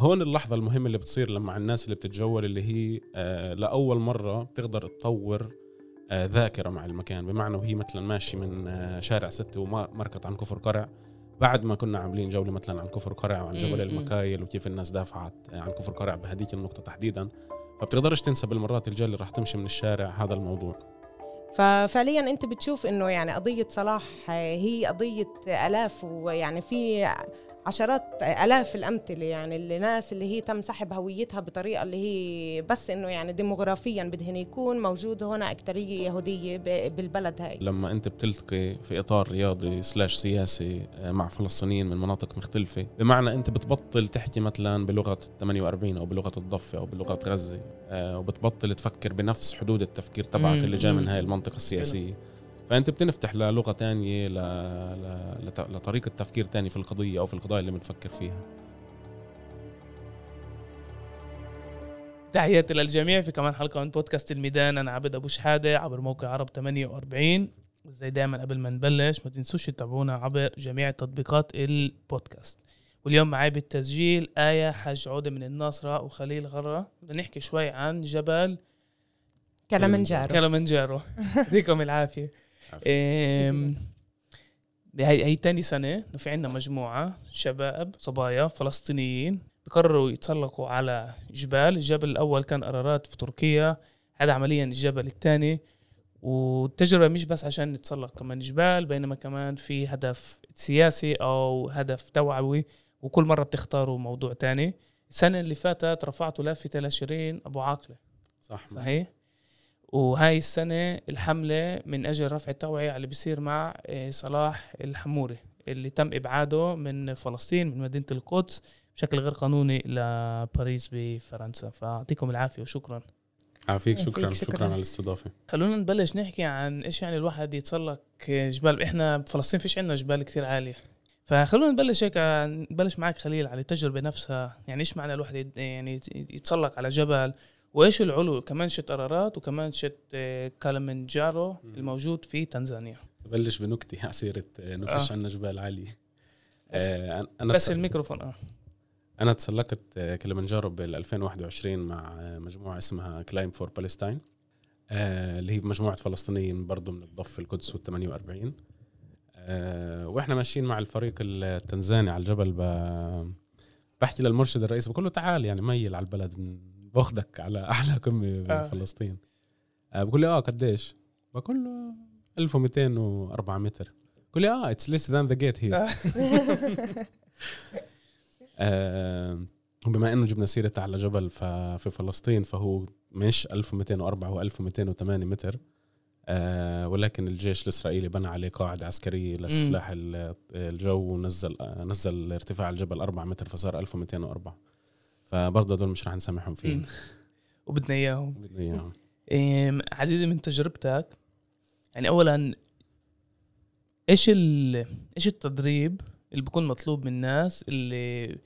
هون اللحظة المهمة اللي بتصير لما الناس اللي بتتجول اللي هي آه لأول مرة بتقدر تطور آه ذاكرة مع المكان. بمعنى وهي مثلا ماشي من آه شارع ستة ومركت عن كفر قرع. بعد ما كنا عاملين جولة مثلا عن كفر قرع وعن جبل المكايل وكيف الناس دافعت عن كفر قرع بهديك النقطة تحديدا فبتقدرش تنسى بالمرات الجاية اللي راح تمشي من الشارع هذا الموضوع. ففعليا أنت بتشوف إنه يعني قضية صلاح هي قضية آلاف ويعني في عشرات آلاف الأمثلة يعني الناس اللي هي تم سحب هويتها بطريقة اللي هي بس إنه يعني ديموغرافيا بدهن يكون موجود هنا اكثريه يهودية بالبلد هاي. لما أنت بتلتقي في إطار رياضي slash سياسي آه، مع فلسطينيين من مناطق مختلفة بمعنى أنت بتبطل تحكي مثلا بلغة 48 أو بلغة الضفة أو بلغة غزة آه، وبتبطل تفكر بنفس حدود التفكير تبعك اللي جاي من هاي المنطقة السياسية. فأنت بتنفتح للغة تانية ل... ل... لطريقة تفكير تاني في القضية أو في القضايا اللي بنفكر فيها. تحياتي للجميع في كمان حلقة من بودكاست الميدان. أنا عبد أبو شحادة عبر موقع عرب 48 وزي دائما قبل ما نبلش ما تنسوش تتابعونا عبر جميع تطبيقات البودكاست. واليوم معي بالتسجيل آية حاج عودة من الناصرة وخليل غرة. بدنا نحكي شوي عن جبل كلمنجارو كلمنجارو يعطيكم العافية. هي هي تاني سنة انه في عندنا مجموعة شباب صبايا فلسطينيين بقرروا يتسلقوا على جبال. الجبل الأول كان أرارات في تركيا هذا عمليا الجبل الثاني. والتجربة مش بس عشان نتسلق كمان جبال بينما كمان في هدف سياسي أو هدف توعوي وكل مرة بتختاروا موضوع تاني. السنة اللي فاتت رفعتوا لافتة لشيرين أبو عاقلة. صح. صحيح؟ وهاي السنة الحملة من أجل رفع التوعية اللي بيصير مع آه، صلاح الحموري اللي تم إبعاده من فلسطين من مدينة القدس بشكل غير قانوني لباريس بفرنسا. فأعطيكم العافية وشكرا. عافيك شكرا. شكرا, شكرا على الاستضافة. خلونا نبلش نحكي عن إيش يعني الواحد يتسلق جبال. إحنا بفلسطين فيش عندنا جبال كتير عالية. فخلونا نبلش هيك نبلش معك خليل على التجربة نفسها. يعني إيش معنى الواحد يعني يتسلق على جبل؟ وإيش العلو؟ كمان شفت أرارات وكمان شفت آه، كليمنجارو الموجود في تنزانيا. ببلش بنكته على سيره آه، بفش آه. عنا جبال عاليه بس, آه أنا بس الميكروفون آه. أنا تسلقت كليمنجارو بال 2021 مع مجموعة اسمها Climb for Palestine اللي هي مجموعة فلسطينيين برضه من الضفه القدس وال 48 وإحنا ماشيين مع الفريق التنزاني على الجبل بحكي للمرشد الرئيسي بقول له تعال يعني ميل على البلد باخذك على أحلى قمه بفلسطين آه. بقول لي آه قديش؟ بقول له 1204 متر. بقول لي آه it's less than the gate here وبما إنه جبنا سيرة على جبل في فلسطين فهو مش 1204 هو 1208 متر. آه ولكن الجيش الإسرائيلي بنى عليه قاعدة عسكرية لسلاح الجو ونزل آه نزل ارتفاع الجبل 4 متر فصار 1204 فبرضه دول مش رح نسامحهم فيهم. وبدنا إياهم. بدنا إياهم. عزيزي من تجربتك يعني اولا إيش إيش التدريب اللي بيكون مطلوب من الناس اللي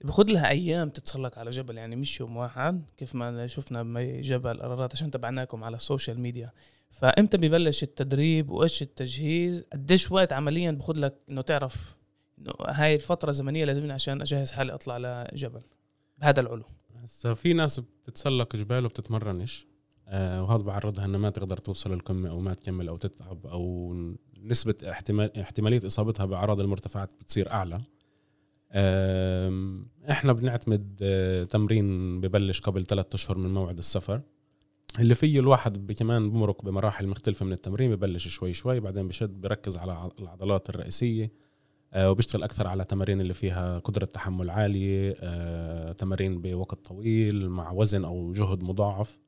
بياخذ لها أيام تتسلق على جبل؟ يعني مش يوم واحد كيف ما شفنا بجبل ارارات عشان تبعناكم على ال social media. فإمتى ببلش التدريب وإيش التجهيز؟ قديش وقت عمليا بخذ لك إنه تعرف إنه هاي الفترة الزمنية لازم عشان أجهز حالي أطلع لجبل؟ بهذا العلو. هسا في ناس بتتسلق جبال وبتتمرنش آه وهذا بعرضها انها ما تقدر توصل للقمه أو ما تكمل أو تتعب أو نسبة احتمال احتمالية إصابتها بأعراض المرتفعات بتصير أعلى. إحنا بنعتمد آه تمرين ببلش قبل ثلاثة أشهر من موعد السفر. اللي فيه الواحد كمان بمرق بمراحل مختلفة من التمرين ببلش شوي شوي بعدين بشد بركز على العضلات الرئيسية. آه، وبيشتغل أكثر على تمارين اللي فيها قدرة تحمل عالية آه، تمارين بوقت طويل مع وزن أو جهد مضاعف.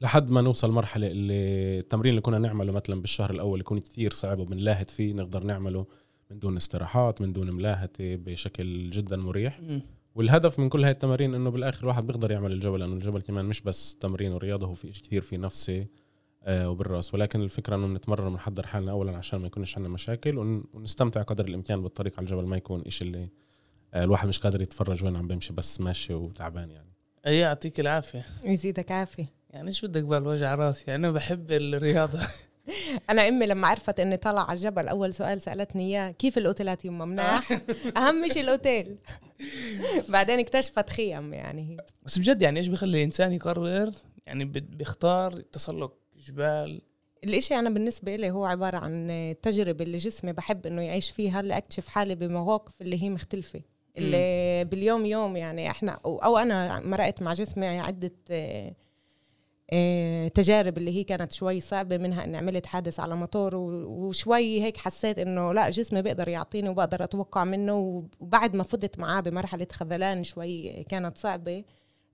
لحد ما نوصل مرحلة اللي التمرين اللي كنا نعمله مثلا بالشهر الأول يكون كثير صعب وبنلاهت فيه نقدر نعمله من دون استراحات من دون ملاهته بشكل جدا مريح. م. والهدف من كل هاي التمارين إنه بالآخر الواحد بيقدر يعمل الجبل لأنه الجبل كمان مش بس تمرين ورياضة هو في كثير في نفسي. آه، وبالرأس. ولكن الفكرة إنه نتمرن ونحضر حالنا اولا عشان ما يكونش عندنا مشاكل ونستمتع قدر الإمكان بالطريق على الجبل ما يكون إشي اللي آه، الواحد مش قادر يتفرج وين عم بيمشي بس ماشي وتعبان يعني. أي يعطيك العافية. يزيدك عافية. يعني إيش بدك بالوجع راسي؟ يعني أنا بحب الرياضة. أنا أمي لما عرفت إني طالعة على الجبل أول سؤال سألتني إياه كيف الاوتيلات يما مناح. أهم شيء الأوتيل. بعدين اكتشفت خيم يعني. هي بس بجد يعني إيش بيخلي الإنسان يقرر؟ يعني بيختار تسلق جبال الإشي أنا بالنسبة لي هو عبارة عن التجربة اللي جسمي بحب إنه يعيش فيها اللي أكتشف حالي بمواقف اللي هي مختلفة. اللي باليوم يوم يعني إحنا أو أنا مرقت مع جسمي عدة آه، تجارب اللي هي كانت شوي صعبة منها إني عملت حادث على موتور وشوي هيك حسيت إنه لا جسمي بيقدر يعطيني وبقدر أتوقع منه. وبعد ما فضت معاه بمرحلة خذلان شوي كانت صعبة.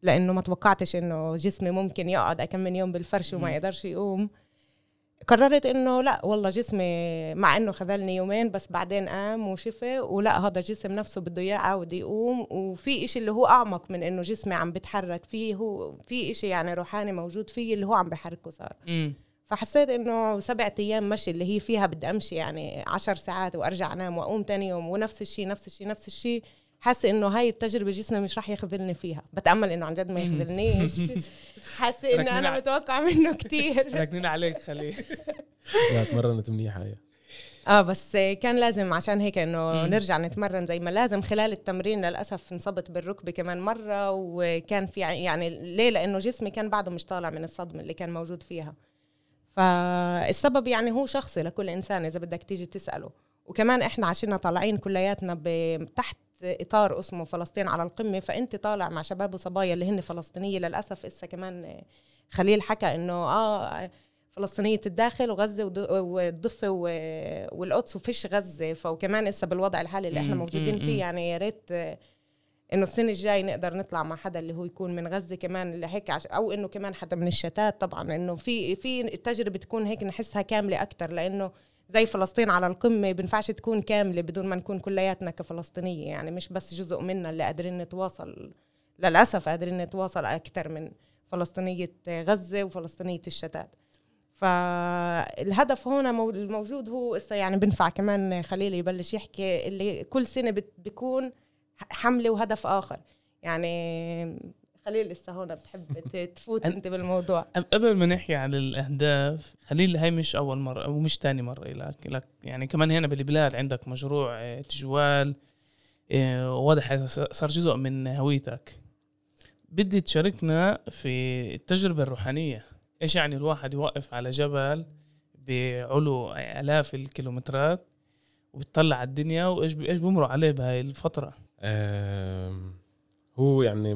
لأنه ما توقعتش إنه جسمي ممكن يقعد كم من يوم بالفرش وما يقدرش يقوم. قررت إنه لا والله جسمي مع إنه خذلني يومين بس بعدين قام وشفى ولا هذا الجسم نفسه بده يعاود يقوم. وفي إشي اللي هو أعمق من إنه جسمي عم بتحرك فيه هو في إشي يعني روحاني موجود فيه اللي هو عم بحركه صار. فحسيت إنه سبعة أيام مشي اللي هي فيها بدي أمشي يعني عشر ساعات وأرجع أنام وأقوم تاني يوم ونفس الشيء نفس الشيء نفس الشيء حاسة إنه هاي التجربة جسمي مش راح يخذلني فيها. بتأمل إنه عن جد ما يخذلنيش. حاسة إنه أنا متوقع منه كثير راكنين عليك خليه لا تمرنت منيحه هي آه بس كان لازم عشان هيك إنه نرجع نتمرن زي ما لازم خلال التمرين للأسف انصبت بالركبة كمان مرة وكان في يعني ليه لأنه جسمي كان بعده مش طالع من الصدمة اللي كان موجود فيها. فالسبب يعني هو شخصي لكل إنسان إذا بدك تيجي تسأله. وكمان إحنا عشنا طالعين كلياتنا تحت إطار اسمه فلسطين على القمة فأنت طالع مع شباب وصبايا اللي هن فلسطينية للأسف. إسا كمان خليل حكى إنه آه فلسطينية الداخل وغزة والضفة والقدس وفيش غزة. فوكمان إسا بالوضع الحالي اللي إحنا موجودين فيه يعني يا ريت إنه السنة الجاي نقدر نطلع مع حدا اللي هو يكون من غزة كمان اللي هيك عش أو إنه كمان حدا من الشتات. طبعا إنه في في التجربة تكون هيك نحسها كاملة أكثر لأنه زي فلسطين على القمة بنفعش تكون كاملة بدون ما نكون كلياتنا كفلسطينية. يعني مش بس جزء منا اللي قادرين نتواصل للأسف قادرين نتواصل أكثر من فلسطينية غزة وفلسطينية الشتات. فالهدف هنا الموجود هو يعني بنفع كمان خليل يبلش يحكي اللي كل سنة بيكون حملة وهدف آخر. يعني خليل لسه هون بتحب تفوت أنت بالموضوع. قبل ما نحكي عن الأهداف خليل هاي مش أول مرة ومش تاني مرة لك لك يعني كمان هنا بالبلاد عندك مشروع آه، تجوال آه، واضح صار جزء من هويتك. بدي تشاركنا في التجربة الروحانية. إيش يعني الواحد يوقف على جبل بعلو آلاف الكيلومترات وبتطلع على الدنيا؟ وإيش إيش بمروا عليه بهاي الفترة؟ هو يعني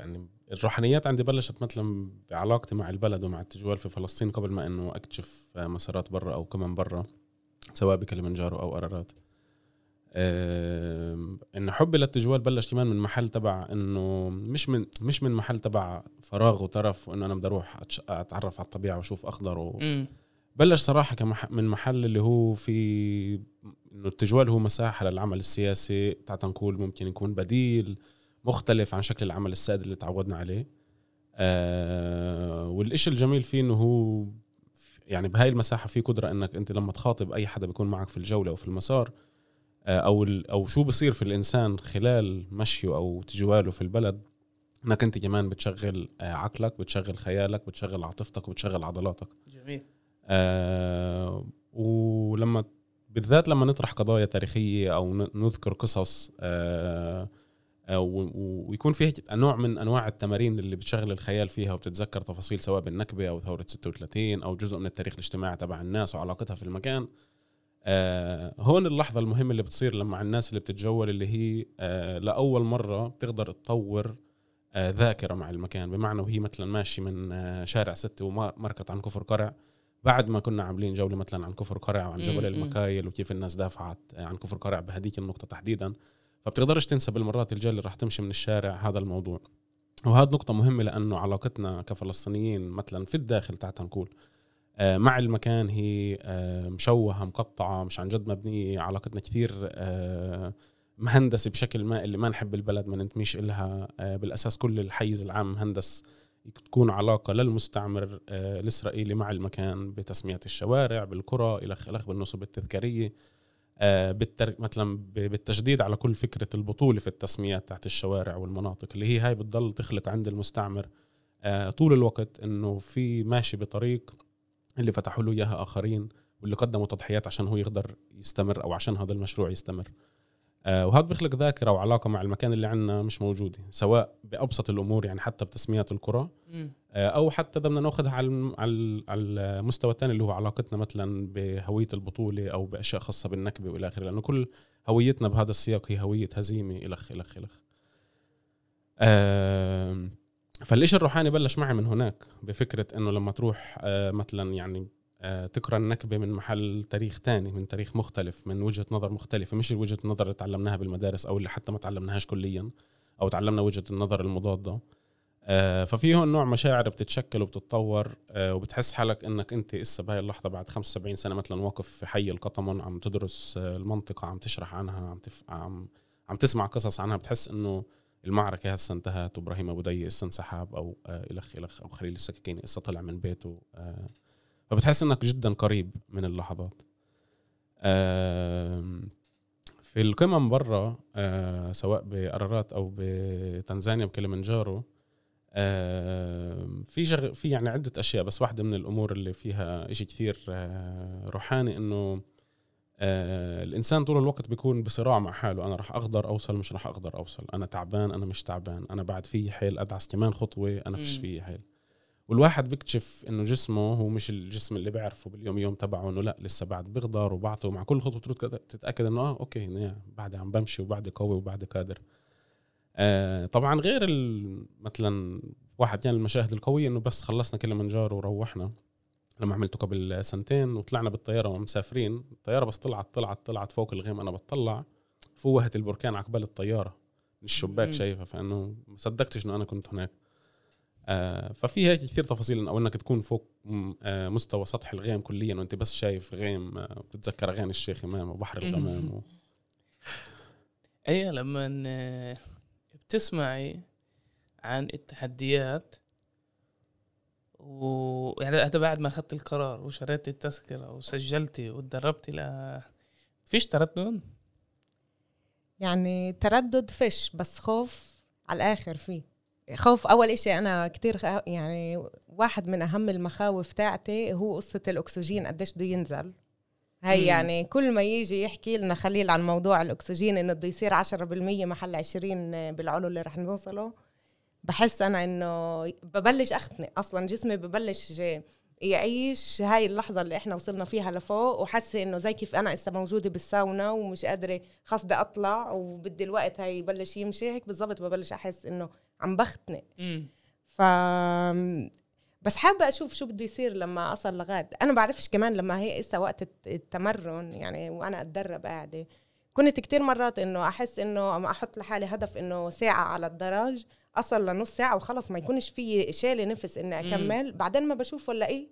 يعني الروحانيات عندي بلشت مثلا بعلاقتي مع البلد ومع التجوال في فلسطين قبل ما إنه أكتشف مسارات برا أو كمان برا سواء بكلمنجارو أو قرارات إن حبي للتجوال بلش كمان من محل تبع إنه مش من مش من محل تبع فراغ وترف وإنه أنا بدي أروح أتعرف على الطبيعة وأشوف أخضر و... بلش صراحة كمح من محل اللي هو في إنه التجوال هو مساحة للعمل السياسي تعال نقول ممكن يكون بديل. مختلف عن شكل العمل السائد اللي تعودنا عليه. آه والإشي الجميل فيه إنه هو يعني بهاي المساحة في قدرة إنك أنت لما تخاطب أي حدا بيكون معك في الجولة أو في المسار آه أو أو شو بصير في الإنسان خلال مشيه أو تجواله في البلد إنك أنت كمان بتشغل آه عقلك بتشغل خيالك بتشغل عاطفتك وبتشغل عضلاتك. جميل. آه ولما بالذات لما نطرح قضايا تاريخية أو نذكر قصص آه ويكون في نوع من أنواع التمارين اللي بتشغل الخيال فيها وبتتذكر تفاصيل سواء بالنكبة أو ثورة 36 أو جزء من التاريخ الاجتماعي تبع الناس وعلاقتها في المكان. آه هون اللحظة المهمة اللي بتصير لما الناس اللي بتتجول اللي هي آه لأول مرة بتقدر تطور آه ذاكرة مع المكان. بمعنى وهي مثلا ماشي من آه شارع ستة ومركت عن كفر قرع. بعد ما كنا عاملين جولة مثلا عن كفر قرع وعن جبل المكايل وكيف الناس دافعت عن كفر قرع بهديك النقطة تحديدا. فبتقدرش تنسى بالمرات الجاي اللي راح تمشي من الشارع هذا الموضوع. وهذا نقطة مهمة لأنه علاقتنا كفلسطينيين مثلا في الداخل تحت نقول آه، مع المكان هي آه، مشوهة مقطعة مش عن جد مبنية. علاقتنا كثير آه، مهندسة بشكل ما اللي ما نحب البلد ما ننتميش إلها. بالأساس كل الحيز العام مهندس تكون علاقة للمستعمر الإسرائيلي مع المكان بتسمية الشوارع بالقرى إلى خلق بالنصب التذكارية. بالتر... مثلا بالتشديد على كل فكرة البطولة في التسميات تحت الشوارع والمناطق اللي هي هاي بتضل تخلق عند المستعمر آه، طول الوقت إنه في ماشي بطريق اللي فتحوا له إياها آخرين واللي قدموا تضحيات عشان هو يقدر يستمر أو عشان هذا المشروع يستمر. آه وهذا بيخلق ذاكرة وعلاقة مع المكان اللي عندنا مش موجودة سواء بأبسط الأمور يعني حتى بتسميات القرى آه أو حتى بدنا نأخذها على على المستوى الثاني اللي هو علاقتنا مثلا بهوية البطولة أو بأشياء خاصة بالنكبة وإلى آخره لأنه كل هويتنا بهذا السياق هي هوية هزيمة الخ الخ الخ آه فالإشي الروحاني بلش معي من هناك بفكرة إنه لما تروح آه مثلا يعني آه تقرا النكبة من محل تاريخ تاني من تاريخ مختلف من وجهة نظر مختلفة. مش وجهة النظر اللي تعلمناها بالمدارس أو اللي حتى ما تعلمناهاش كليا أو تعلمنا وجهة النظر المضادة. آه ففي هون نوع مشاعر بتتشكل وبتتطور آه وبتحس حالك إنك أنت إسا بهاي اللحظة بعد 75 سنة مثلا واقف في حي القطمن عم تدرس آه المنطقة عم تشرح عنها عم تف... عم عم تسمع قصص عنها بتحس إنه المعركة هسه انتهت وإبراهيم أبو دي هسه انسحب أو آه إلخ إلخ أو خليل السكاكيني هسه طلع من بيته. آه فبتحس إنك جدا قريب من اللحظات. في القمم برا سواء بقرارات أو بتنزانيا بكليمنجارو في جغ... في يعني عدة أشياء بس واحدة من الأمور اللي فيها إشي كثير روحاني إنه الإنسان طول الوقت بيكون بصراع مع حاله. أنا راح أقدر أوصل مش راح أقدر أوصل. أنا تعبان أنا مش تعبان. أنا بعد في حيل أدعس كمان خطوة أنا فيش في حيل. والواحد بيكتشف إنه جسمه هو مش الجسم اللي بيعرفه باليوم يوم تبعه إنه لأ لسه بعد بيقدر وبعطي ومع كل خطوة تروح تتأكد إنه آه okay بعد عم بمشي وبعدي قوي وبعدي قادر. آه طبعا غير مثلا واحد يعني المشاهد القوية إنه بس خلصنا كليمنجارو وروحنا لما عملته قبل سنتين وطلعنا بالطيارة ومسافرين الطيارة بس طلعت طلعت طلعت فوق الغيم أنا بتطلع فوهت البركان عقبال الطيارة من الشباك شايفها فإنه ما صدقتش إنه أنا كنت هناك. آه ففي هيك كثير تفاصيل أو إنك تكون فوق آه مستوى سطح الغيم كليا وأنت بس شايف غيم آه بتتذكر أغاني الشيخ إمام وبحر الغمام و... أيوه لما بتسمعي عن التحديات ويعني هذا بعد ما أخذت القرار وشريت التذكرة وسجلتي وتدربتي ل فيش تردد؟ يعني تردد فيش بس خوف على الآخر فيه خوف أول إشي أنا كتير يعني واحد من أهم المخاوف تاعتي هو قصة الأكسجين قديش بده ينزل. هي يعني كل ما يجي يحكي لنا خليل عن موضوع الأكسجين إنه بده يصير 10% محل 20 بالعلو اللي رح نوصله بحس أنا إنه ببلش أختنق. أصلا جسمي ببلش يعيش هاي اللحظة اللي إحنا وصلنا فيها لفوق وحاسة إنه زي كيف أنا لسه موجودة بالساونا ومش قادرة خلص بدي أطلع وبدي الوقت هاي يبلش يمشي هيك بالضبط ببلش أحس إنه عم بختنق. ف بس حابة أشوف شو بده يصير لما أصل لغاد أنا بعرفش كمان لما هي إسا وقت التمرن يعني وأنا أتدرب قاعدة. كنت كتير مرات إنه أحس إنه أما أحط لحالي هدف إنه ساعة على الدرج أصل لنص ساعة وخلص ما يكونش في شالي نفس إني أكمل. بعدين ما بشوف ولا إيه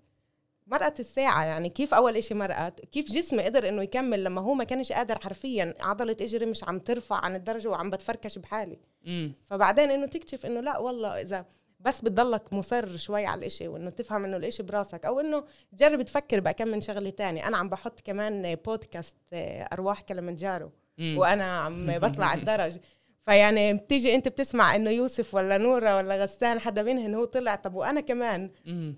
مرقت الساعة يعني. كيف أول إشي مرقت؟ كيف جسمي قدر إنه يكمل لما هو ما كانش قادر حرفيا عضلة إجري مش عم ترفع عن الدرجة وعم بتفركش بحالي. مم. فبعدين إنه تكتشف إنه لا والله إذا بس بتضلك مصر شوي على الإشي وإنه تفهم إنه الإشي براسك أو إنه تجرب تفكر بقى كم من شغلة تاني أنا عم بحط كمان بودكاست آه، أرواح كلمنجارو وأنا عم بطلع الدرج. فيعني بتيجي أنت بتسمع إنه يوسف ولا نورة ولا غسان حدا منهن هو طلع طب وأنا كمان؟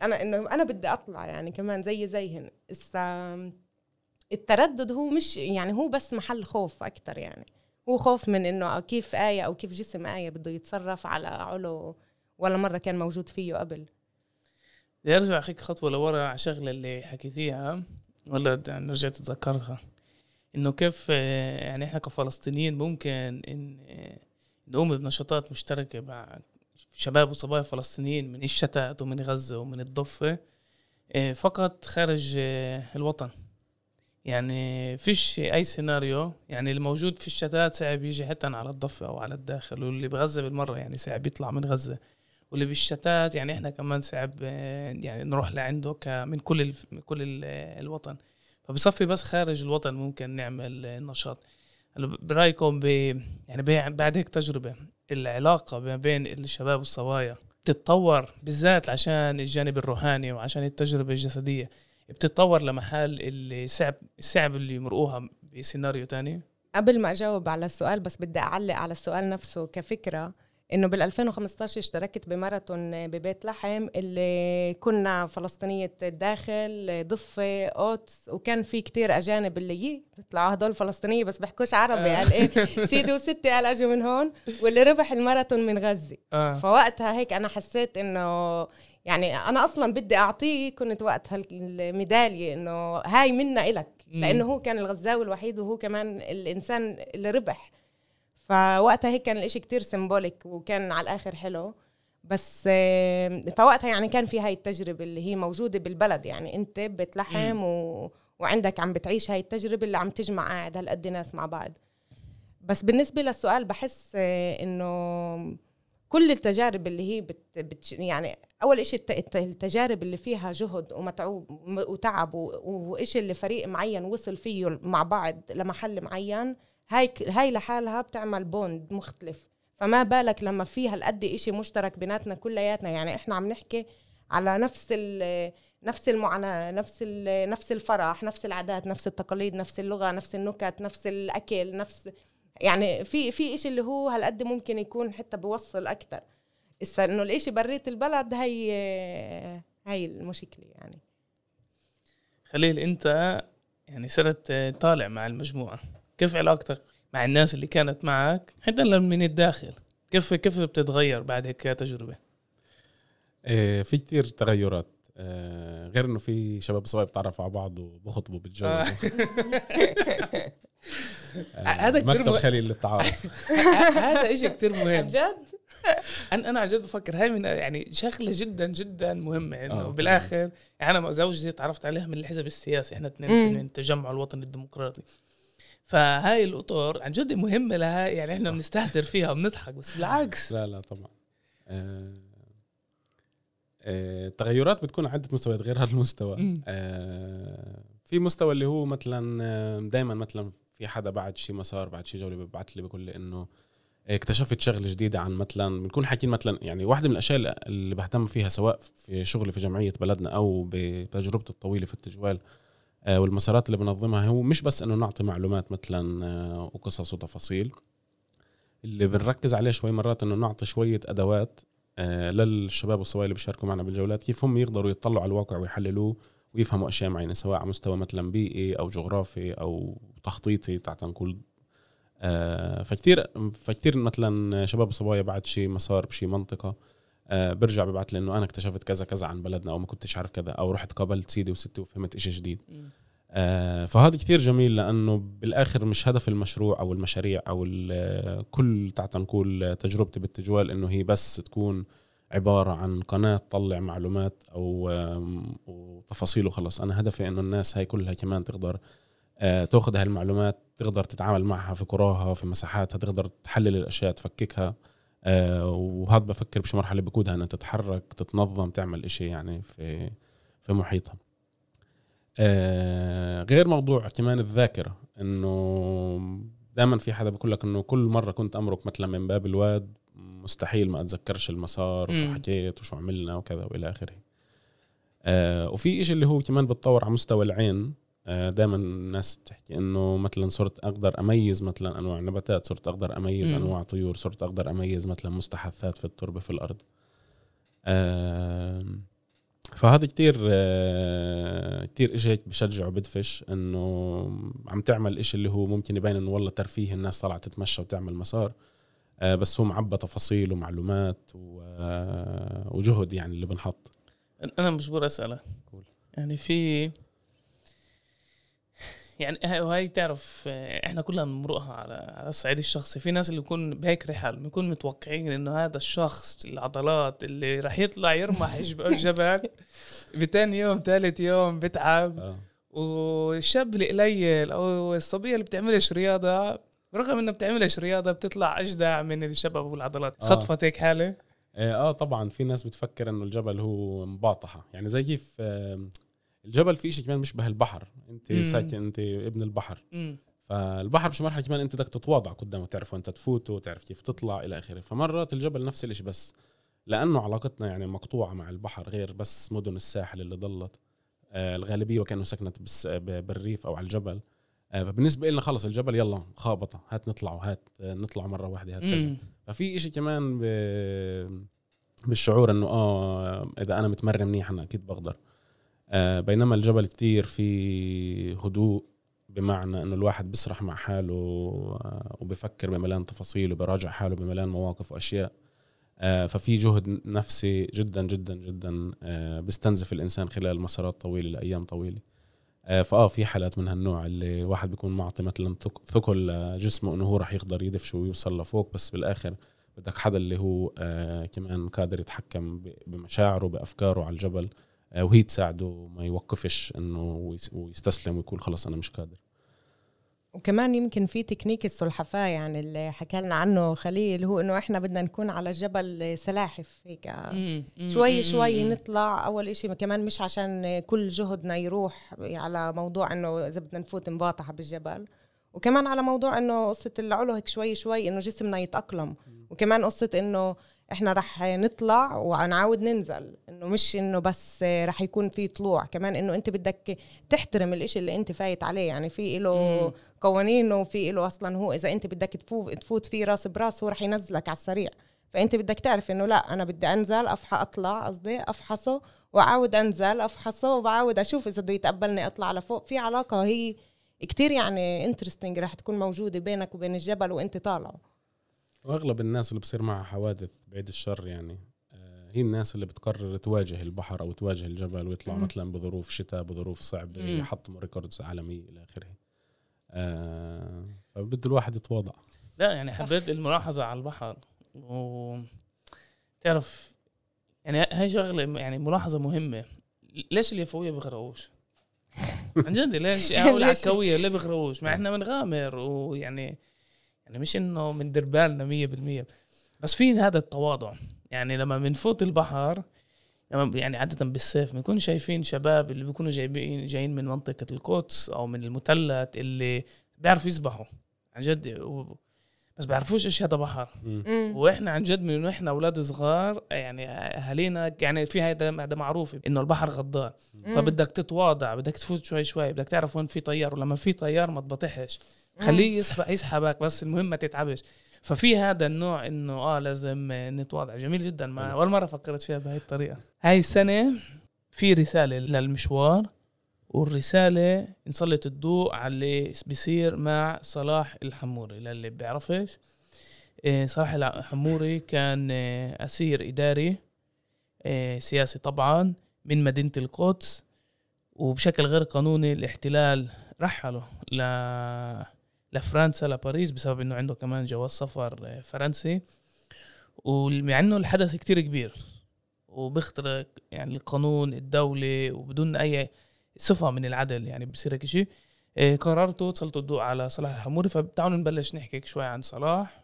أنا إنه أنا بدي أطلع يعني كمان زي زيهن. التردد هو مش يعني هو بس محل خوف أكثر يعني. هو خوف من إنه كيف آية أو كيف جسم آية بده يتصرف على علو ولا مرة كان موجود فيه قبل. بدي أرجع أخيك خطوة لورا على شغلة اللي حكيتيها ولا رجعت تذكرتها. إنه كيف يعني إحنا كفلسطينيين ممكن إن نقوم بنشاطات مشتركة مع شباب وصبايا فلسطينيين من الشتات ومن غزة ومن الضفة فقط خارج الوطن. يعني فيش أي سيناريو يعني الموجود في الشتات صعب يجي حتى على الضفة أو على الداخل واللي بغزة بالمرة يعني صعب يطلع من غزة. واللي بالشتات يعني إحنا كمان صعب يعني نروح لعنده من كل من كل الوطن. فبصفي بس خارج الوطن ممكن نعمل نشاط. برأيكم ب يعني بعد هيك تجربة العلاقة ما بين الشباب والصبايا بتتطور بالذات عشان الجانب الروحاني وعشان التجربة الجسدية؟ بتتطور لمحل اللي صعب الصعب اللي يمرقوها بسيناريو تاني قبل ما أجاوب على السؤال بس بدي أعلق على السؤال نفسه كفكرة إنه بال 2015 اشتركت بماراثون ببيت لحم اللي كنا فلسطينية الداخل ضفة اوتس وكان في كتير أجانب اللي بيطلعوا هدول فلسطينية بس بحكوش عربي آه. قال إيه سيدي وستي قال أجوا من هون واللي ربح الماراثون من غزة آه. فوقتها هيك أنا حسيت إنه يعني أنا أصلا بدي أعطيه كنت وقتها الميدالية إنه هاي منا مم. لأنه هو كان الغزاوي الوحيد وهو كمان الإنسان اللي ربح. فوقتها هيك كان الإشي كتير سيمبوليك وكان على الآخر حلو. بس فوقتها يعني كان في هاي التجربة اللي هي موجودة بالبلد. يعني أنت بتلحم و... وعندك عم بتعيش هاي التجربة اللي عم تجمع قاعد هالقد ناس مع بعض. بس بالنسبة للسؤال بحس آه، إنه كل التجارب اللي هي بت بت يعني أول الت- التجارب اللي فيها جهد ومتعوب وتعب و- وإشي اللي فريق معين وصل فيه مع بعض لمحل معين هاي هاي لحالها بتعمل bond مختلف. فما بالك لما في هالقد إشي مشترك بيناتنا كلياتنا. يعني إحنا عم نحكي على نفس ال نفس المعاناة نفس نفس الفرح نفس العادات نفس التقاليد نفس اللغة نفس النكت نفس الأكل نفس يعني في في إشي اللي هو هالقد ممكن يكون حتى بيوصل أكتر. إسا إنه الإشي بريت البلد هي هاي المشكلة يعني. خليل أنت يعني صرت طالع مع المجموعة. كيف علاقتك مع الناس اللي كانت معك حتى لو من الداخل؟ كيف كيف بتتغير بعد هيك تجربه آه، في كتير تغيرات. آه، غير إنه في شباب صغير بتعرفوا على بعض وبخطبوا بيتجوزوا هذا كتير مكتب خليل للتعارف. هذا إشي كتير عن مهم جد؟ أنا أنا عن جد بفكر هاي من يعني شغلة جدا جدا مهمة إنه آه، بالآخر يعني أنا زوجتي تعرفت عليها من الحزب السياسي. إحنا اثنين. من التجمع الوطني الديمقراطي. فهاي الأطر عن جد مهمة لها يعني إحنا بنستهتر فيها وبنضحك بس بالعكس. لا لا طبعا. آه، آه، التغيرات بتكون على عدة مستويات غير هذا المستوى. آه، في مستوى اللي هو مثلا دائما مثلا في حدا بعد شي مسار بعد شي جولة ببعث لي بقول لي إنه اكتشفت شغلة جديدة عن مثلا بنكون حاكيين مثلا يعني واحدة من الأشياء اللي بهتم فيها سواء في شغلي في جمعية بلدنا أو بتجربتي الطويلة في التجوال آه، والمسارات اللي بنظمها هو مش بس إنه نعطي معلومات مثلا آه، وقصص وتفاصيل. اللي بنركز عليه شوي مرات إنه نعطي شوية أدوات آه، للشباب والصبايا اللي بيشاركوا معنا بالجولات كيف هم يقدروا يطلعوا على الواقع ويحللوه. ويفهموا أشياء معينة سواء على مستوى مثلا بيئي أو جغرافي أو تخطيطي تحت نقول آه، فكتير فكتير مثلا شباب وصبايا بعد شي مسار بشي منطقة آه، برجع ببعث لي إنه أنا اكتشفت كذا كذا عن بلدنا أو ما كنتش عارف كذا أو رحت قابلت سيدي وستي وفهمت إشي جديد. آه، فهذا كثير جميل لأنه بالآخر مش هدف المشروع أو المشاريع أو كل تحت نقول تجربتي بالتجوال إنه هي بس تكون عبارة عن قناة تطلع معلومات أو وتفاصيل وخلص أنا هدفي إنه الناس هاي كلها كمان تقدر آه، تأخذ هالمعلومات تقدر تتعامل معها في قراها في مساحاتها تقدر تحلل الأشياء تفككها. آه، وهذا بفكر بشي مرحلة بقودها إنها تتحرك تتنظم تعمل إشي يعني في في محيطها. آه، غير موضوع كمان الذاكرة إنه دائما في حدا بقول لك إنه كل مرة كنت امرق مثلا من باب الواد مستحيل ما أتذكرش المسار وشو. حكيت وشو عملنا وكذا وإلى آخره آه وفي إشي اللي هو كمان بتطور على مستوى العين آه دائما الناس بتحكي إنه مثلا صرت أقدر أميز مثلا أنواع النباتات صرت أقدر أميز مم. أنواع طيور صرت أقدر أميز مثلا مستحثات في التربة في الأرض آه فهذا كتير آه كتير إشي هيك بشجع وبدفش إنه عم تعمل إشي اللي هو ممكن يبين إنه والله ترفيه الناس طلعت تتمشى وتعمل مسار بس هو معبى تفاصيل ومعلومات آه وجهد يعني اللي بنحط أنا مجبور أسألك قول. يعني في يعني هاي وهي تعرف آه، إحنا كلنا بنمرقها على على الصعيد الشخصي في ناس اللي بيكون بهيك رحل بيكون متوقعين إنه هذا الشخص العضلات اللي رح يطلع يرمح جب- الجبل بتاني يوم ثالث يوم بتعب آه. والشاب القليل أو الصبية اللي بتعملش رياضة رغم انها بتعملش رياضة بتطلع أجدع من الشباب والعضلات. آه. صدفت هيك حالة؟ آه آه، طبعا في ناس بتفكر إنه الجبل هو مباطحة. يعني زي كيف آه الجبل في شيء كمان بيشبه البحر أنت مم. ساكن أنت ابن البحر. امم فالبحر بشي مرحلة كمان أنت بدك تتواضع قدامه تعرف وين تفوت وتعرف كيف تطلع إلى آخره. فمرات الجبل نفس الشيء بس لأنه علاقتنا يعني مقطوعة مع البحر غير بس مدن الساحل اللي ضلت. آه الغالبية وكانوا سكنت بس ب- بالريف أو على الجبل. آه، فبالنسبة لنا خلص الجبل يلا خابطة هات نطلع وهات نطلع مرة واحدة هات كذا. ففي إشي كمان ب... بالشعور إنه آه إذا أنا متمرن منيح أنا أكيد بقدر. آه بينما الجبل كتير في هدوء بمعنى إنه الواحد بيسرح مع حاله آه وبفكر بملان تفاصيل وبراجع حاله بملان مواقف وأشياء. آه ففي جهد نفسي جدا جدا جدا آه بيستنزف الإنسان خلال مسارات طويلة لأيام طويلة. آه فآه في حالات من هالنوع اللي الواحد بيكون معطي مثلا ثق- ثقل جسمه إنه هو راح يقدر يدفش ويوصل لفوق بس بالآخر بدك حدا اللي هو آه كمان قادر يتحكم بمشاعره بأفكاره على الجبل آه وهي تساعده ما يوقفش إنه ويس- ويستسلم ويقول خلص أنا مش قادر. وكمان يمكن في تكنيك السلحفاة يعني اللي حكى لنا عنه خليل هو إنه إحنا بدنا نكون على الجبل سلاحف هيك. شوي. شوي. نطلع أول إشي كمان مش عشان كل جهدنا يروح على موضوع إنه إذا بدنا نفوت مباطحة بالجبل وكمان على موضوع إنه قصة العلو هيك شوي شوي إنه جسمنا يتأقلم وكمان قصة إنه إحنا رح نطلع ونعاود ننزل إنه مش إنه بس رح يكون في طلوع كمان إنه أنت بدك تحترم الإشي اللي أنت فايت عليه يعني في له مم. قوانين وفي له أصلا هو إذا أنت بدك تفوت تفوت فيه راس براس هو رح ينزلك على السريع فأنت بدك تعرف إنه لا أنا بدي أنزل افح أطلع قصدي أفحصه وأعاود أنزل أفحصه وبعاود أشوف إذا بده يتقبلني أطلع لفوق في علاقة هي كتير يعني interesting رح تكون موجودة بينك وبين الجبل وأنت طالع وأغلب الناس اللي بصير معها حوادث بعيد الشر يعني آه، هي الناس اللي بتقرر تواجه البحر أو تواجه الجبل ويطلعوا مم. مثلا بظروف شتاء بظروف صعب مم. يحطموا records عالمية إلى آخره فبده الواحد يتواضع لا يعني حبيت الملاحظة على البحر و تعرف يعني هاي شغلة يعني ملاحظة مهمة ليش اليفوية بيغرقوش؟ عن جد ليش أو ليش؟ العكاوية ليه بيغرقوش؟ مع إحنا بنغامر ويعني يعني مش إنه من بالنا مية بالمية بس في هذا التواضع يعني لما بنفوت البحر يعني عادة بالصيف بنكون شايفين شباب اللي بيكونوا جايبين جايين من منطقة القدس أو من المثلث اللي بيعرفوا يسبحوا. عن جد و... بس بيعرفوش إيش هذا بحر. وإحنا عن جد من وإحنا أولاد صغار يعني أهالينا يعني في هذا هذا معروف إنه البحر غدار. فبدك تتواضع بدك تفوت شوي شوي بدك تعرف وين في طيار. ولما في طيار ما تبطحش خليه يسحب يسحبك بس المهم ما تتعبش. ففي هذا النوع إنه آه لازم نتواضع. جميل جدا. ما أول مرة فكرت فيها بهي الطريقة. هاي السنة في رسالة للمشوار والرسالة نسلط الضوء على اللي بيصير مع صلاح الحموري. للي بيعرفش إيه، صلاح الحموري كان إيه، أسير إداري إيه، سياسي طبعا من مدينة القدس وبشكل غير قانوني الاحتلال رحله ل لفرنسا لباريس بسبب إنه عنده كمان جواز سفر آه، فرنسي. ومع إنه الحدث كتير كبير. وبيخترق يعني القانون الدولي وبدون أي صفة من العدل يعني بصير هيك شيء آه، قررتوا تسلطوا الضوء على صلاح الحموري. فتعالوا نبلش نحكي شوي عن صلاح.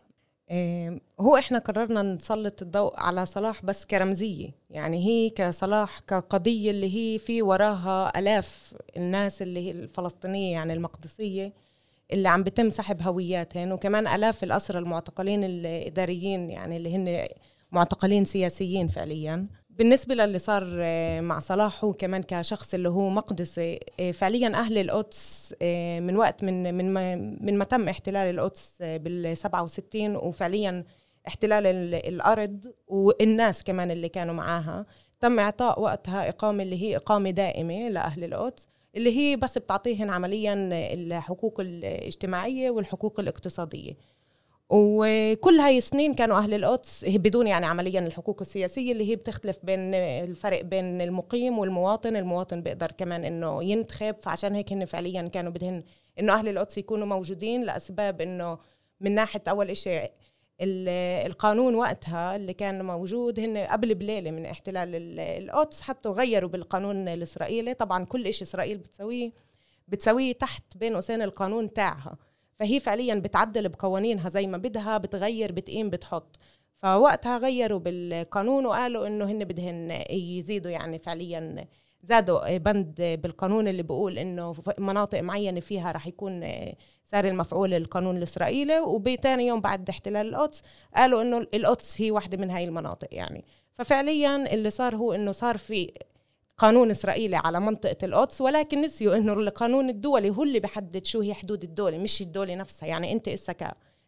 إيه، هو إحنا قررنا نسلط الضوء على صلاح بس كرمزية. يعني هي كصلاح كقضية اللي هي في وراها آلاف الناس اللي هي الفلسطينية يعني المقدسية. اللي عم بتم سحب هوياتهن وكمان آلاف الاسرى المعتقلين الإداريين يعني اللي هن معتقلين سياسيين فعليا. بالنسبة للي صار آه، مع صلاح هو كمان كشخص اللي هو مقدسي آه، فعليا أهل القدس آه، من وقت من من ما من ما تم احتلال القدس بال 67 وفعليا احتلال ال- الأرض والناس كمان اللي كانوا معاها. تم إعطاء وقتها إقامة اللي هي إقامة دائمة لأهل القدس. اللي هي بس بتعطيهن عمليا الحقوق الاجتماعية والحقوق الاقتصادية. وكل هاي السنين كانوا أهل القدس بدون يعني عمليا الحقوق السياسية اللي هي بتختلف بين الفرق بين المقيم والمواطن المواطن بيقدر كمان إنه ينتخب. فعشان هيك هن فعليا كانوا بدهن إنه أهل القدس يكونوا موجودين لأسباب إنه من ناحية أول ال- القانون وقتها اللي كان موجود هن قبل بليلة من احتلال ال- القدس حتى غيروا بالقانون الإسرائيلي. طبعا كل إشي إسرائيل بتسويه بتسويه تحت بين قوسين القانون تاعها. فهي فعليا بتعدل بقوانينها زي ما بدها بتغير بتقيم بتحط. فوقتها غيروا بالقانون وقالوا إنه هن بدهن يزيدوا يعني فعليا زادوا بند بالقانون اللي بيقول إنه مناطق معينة فيها رح يكون صار المفعول القانون الإسرائيلي وبتاني يوم بعد احتلال القدس قالوا إنه القدس هي واحدة من هاي المناطق يعني. ففعليا اللي صار هو إنه صار في قانون إسرائيلي على منطقة القدس ولكن نسيوا إنه القانون الدولي هو اللي بحدد شو هي حدود الدولة مش الدولة نفسها. يعني أنت اسا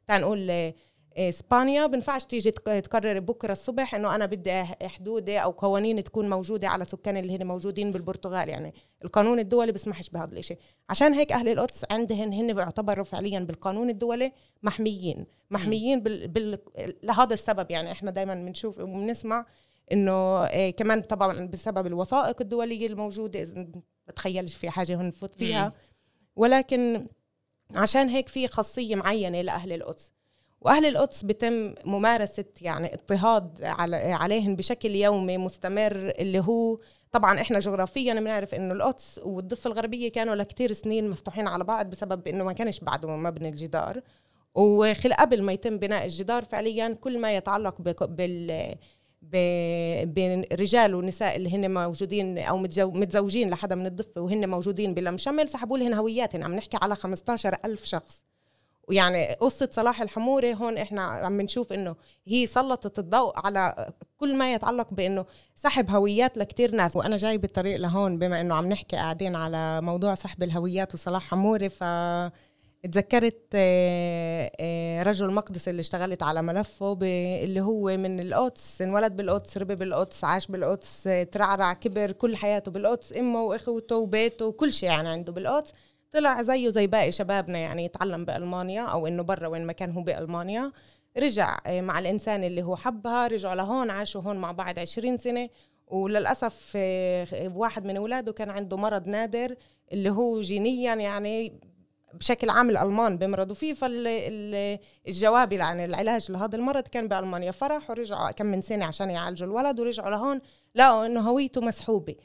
تعال نقول إسبانيا. بنفعش تيجي تقرر بكرة الصبح إنه أنا بدي حدودي أو قوانين تكون موجودة على سكان اللي هن موجودين بالبرتغال. يعني القانون الدولي بسمحش بهذا الشيء عشان هيك أهل القدس عندهن هن بيعتبروا فعليا بالقانون الدولي محميين. محميين بال... بال... لهذا السبب. يعني إحنا دائما بنشوف وبنسمع إنه إيه كمان طبعا بسبب الوثائق الدولية الموجودة. إذا بتخيلش في حاجة هون نفوت فيها. ولكن عشان هيك في خاصية معينة لأهل القدس. وأهل القدس بتم ممارسة يعني اضطهاد عليهم بشكل يومي مستمر اللي هو طبعا إحنا جغرافيا بنعرف إنه القدس والضفة الغربية كانوا لكتير سنين مفتوحين على بعض بسبب إنه ما كانش بعده مبني الجدار. وخل قبل ما يتم بناء الجدار فعليا كل ما يتعلق بال بين رجال ونساء اللي هن موجودين أو متزوجين لحدا من الضفة وهن موجودين بلا مشمل سحبوا لهن هوياتهم عم نحكي على 15 ألف شخص. ويعني قصة صلاح الحموري هون إحنا عم نشوف إنه هي سلطت الضوء على كل ما يتعلق بإنه سحب هويات لكتير ناس. وأنا جاي بالطريق لهون بما إنه عم نحكي قاعدين على موضوع سحب الهويات وصلاح حموري ف تذكرت آه، آه، رجل مقدس اللي اشتغلت على ملفه اللي هو من القدس انولد بالقدس ربي بالقدس عاش بالقدس ترعرع كبر كل حياته بالقدس أمه وأخوته وبيته كل شيء يعني عنده بالقدس. طلع زيه زي باقي شبابنا يعني يتعلم بألمانيا أو إنه برا وين ما كان هو بألمانيا. رجع آه، مع الإنسان اللي هو حبها رجعوا لهون عاشوا هون مع بعض 20 سنة. وللأسف واحد من أولاده كان عنده مرض نادر اللي هو جينيا يعني بشكل عام الألمان بمرضوا فيه فالجواب يعني العلاج لهذا المرض كان بألمانيا. فرح ورجعوا كم من سنة عشان يعالجوا الولد ورجعوا لهون لقوا إنه هويته مسحوبة.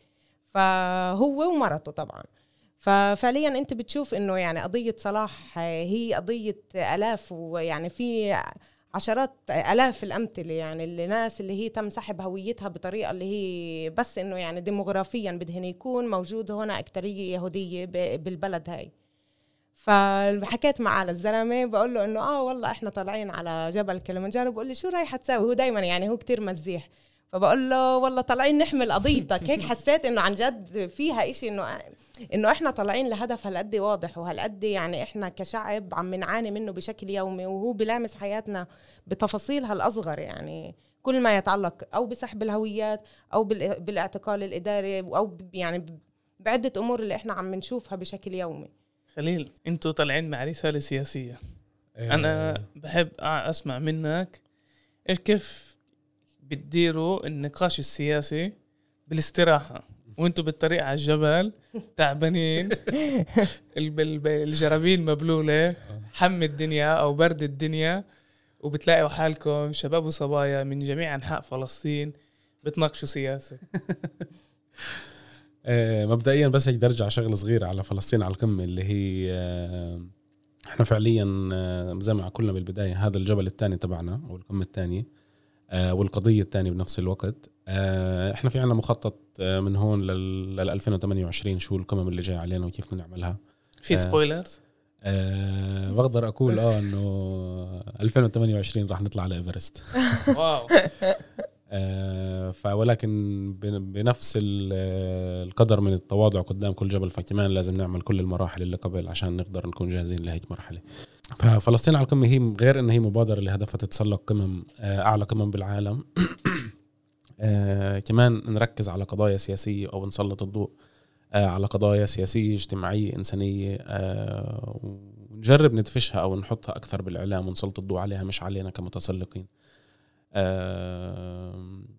فهو ومرته طبعا. ففعليا أنت بتشوف إنه يعني قضية صلاح هي قضية آلاف ويعني في عشرات آلاف الأمثلة يعني الناس اللي هي تم سحب هويتها بطريقة اللي هي بس إنه يعني ديموغرافيا بدهن يكون موجود هنا أكترية يهودية بالبلد هاي. فحكيت معاه للزلمه بقول له إنه آه والله إحنا طالعين على جبل كلمنجارو بقول لي شو رايحه تساوي هو دائما يعني هو كتير مزيح. فبقول له والله طالعين نحمل قضيتك. هيك حسيت إنه عن جد فيها إشي إنه انه إحنا طالعين لهدف هالقد واضح وهالقد يعني إحنا كشعب عم نعاني منه بشكل يومي وهو بلامس حياتنا بتفاصيلها الأصغر يعني. كل ما يتعلق أو بسحب الهويات أو بالاعتقال الإداري أو يعني بعدة أمور اللي إحنا عم نشوفها بشكل يومي. خليل أنتوا طالعين مع رسالة سياسية. إيه. أنا بحب أسمع منك إيش كيف بتديروا النقاش السياسي بالاستراحة. وانتوا بالطريق على الجبل تعبانين. الجرابين مبلولة حم الدنيا أو برد الدنيا وبتلاقوا حالكم شباب وصبايا من جميع أنحاء فلسطين بتناقشوا سياسة. آه، مبدئيا بس هيك درجة شغلة صغيرة على فلسطين على القمه اللي هي آه، إحنا فعليا آه، زي ما قلنا بالبداية هذا الجبل الثاني تبعنا أو القمه الثانية والقضية الثانية بنفس الوقت. إحنا في عنا مخطط من هون لل 2028 شو القمم اللي جاي علينا وكيف بدنا نعملها. في spoilers أه بقدر أقول آه إنه 2028 راح نطلع على إيفرست. wow. آه، فولكن بنفس القدر من التواضع قدام كل جبل فكمان لازم نعمل كل المراحل اللي قبل عشان نقدر نكون جاهزين لهيك مرحلة. ففلسطين على القمة هي غير ان هي مبادرة اللي هدفها تتسلق قمم آه، أعلى قمم بالعالم. آه كمان نركز على قضايا سياسية أو نسلط الضوء آه على قضايا سياسية اجتماعية إنسانية آه ونجرب ندفشها أو نحطها أكثر بالإعلام ونسلط الضوء عليها مش علينا كمتسلقين.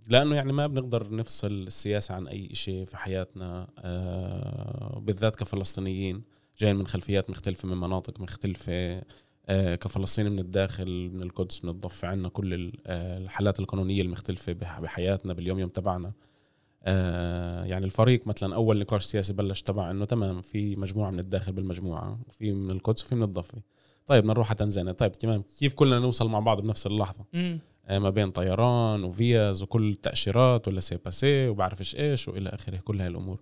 لأنه يعني ما بنقدر نفصل السياسة عن أي شيء في حياتنا آه، بالذات كفلسطينيين جايين من خلفيات مختلفة من مناطق مختلفة. آه، كفلسطيني من الداخل من القدس من الضفه عندنا كل آه، الحالات القانونية المختلفة بحياتنا باليوم يوم تبعنا. يعني الفريق مثلا أول نقاش سياسي بلش تبع إنه تمام في مجموعة من الداخل بالمجموعة وفي من القدس وفي من الضفة. طيب بدنا نروح على تنزانيا. طيب تمام كيف كلنا نوصل مع بعض بنفس اللحظة؟ آه، ما بين طيران وفيز وكل التأشيرات و laissez-passer وبعرفش إيش وإلى آخره كل هاي الأمور.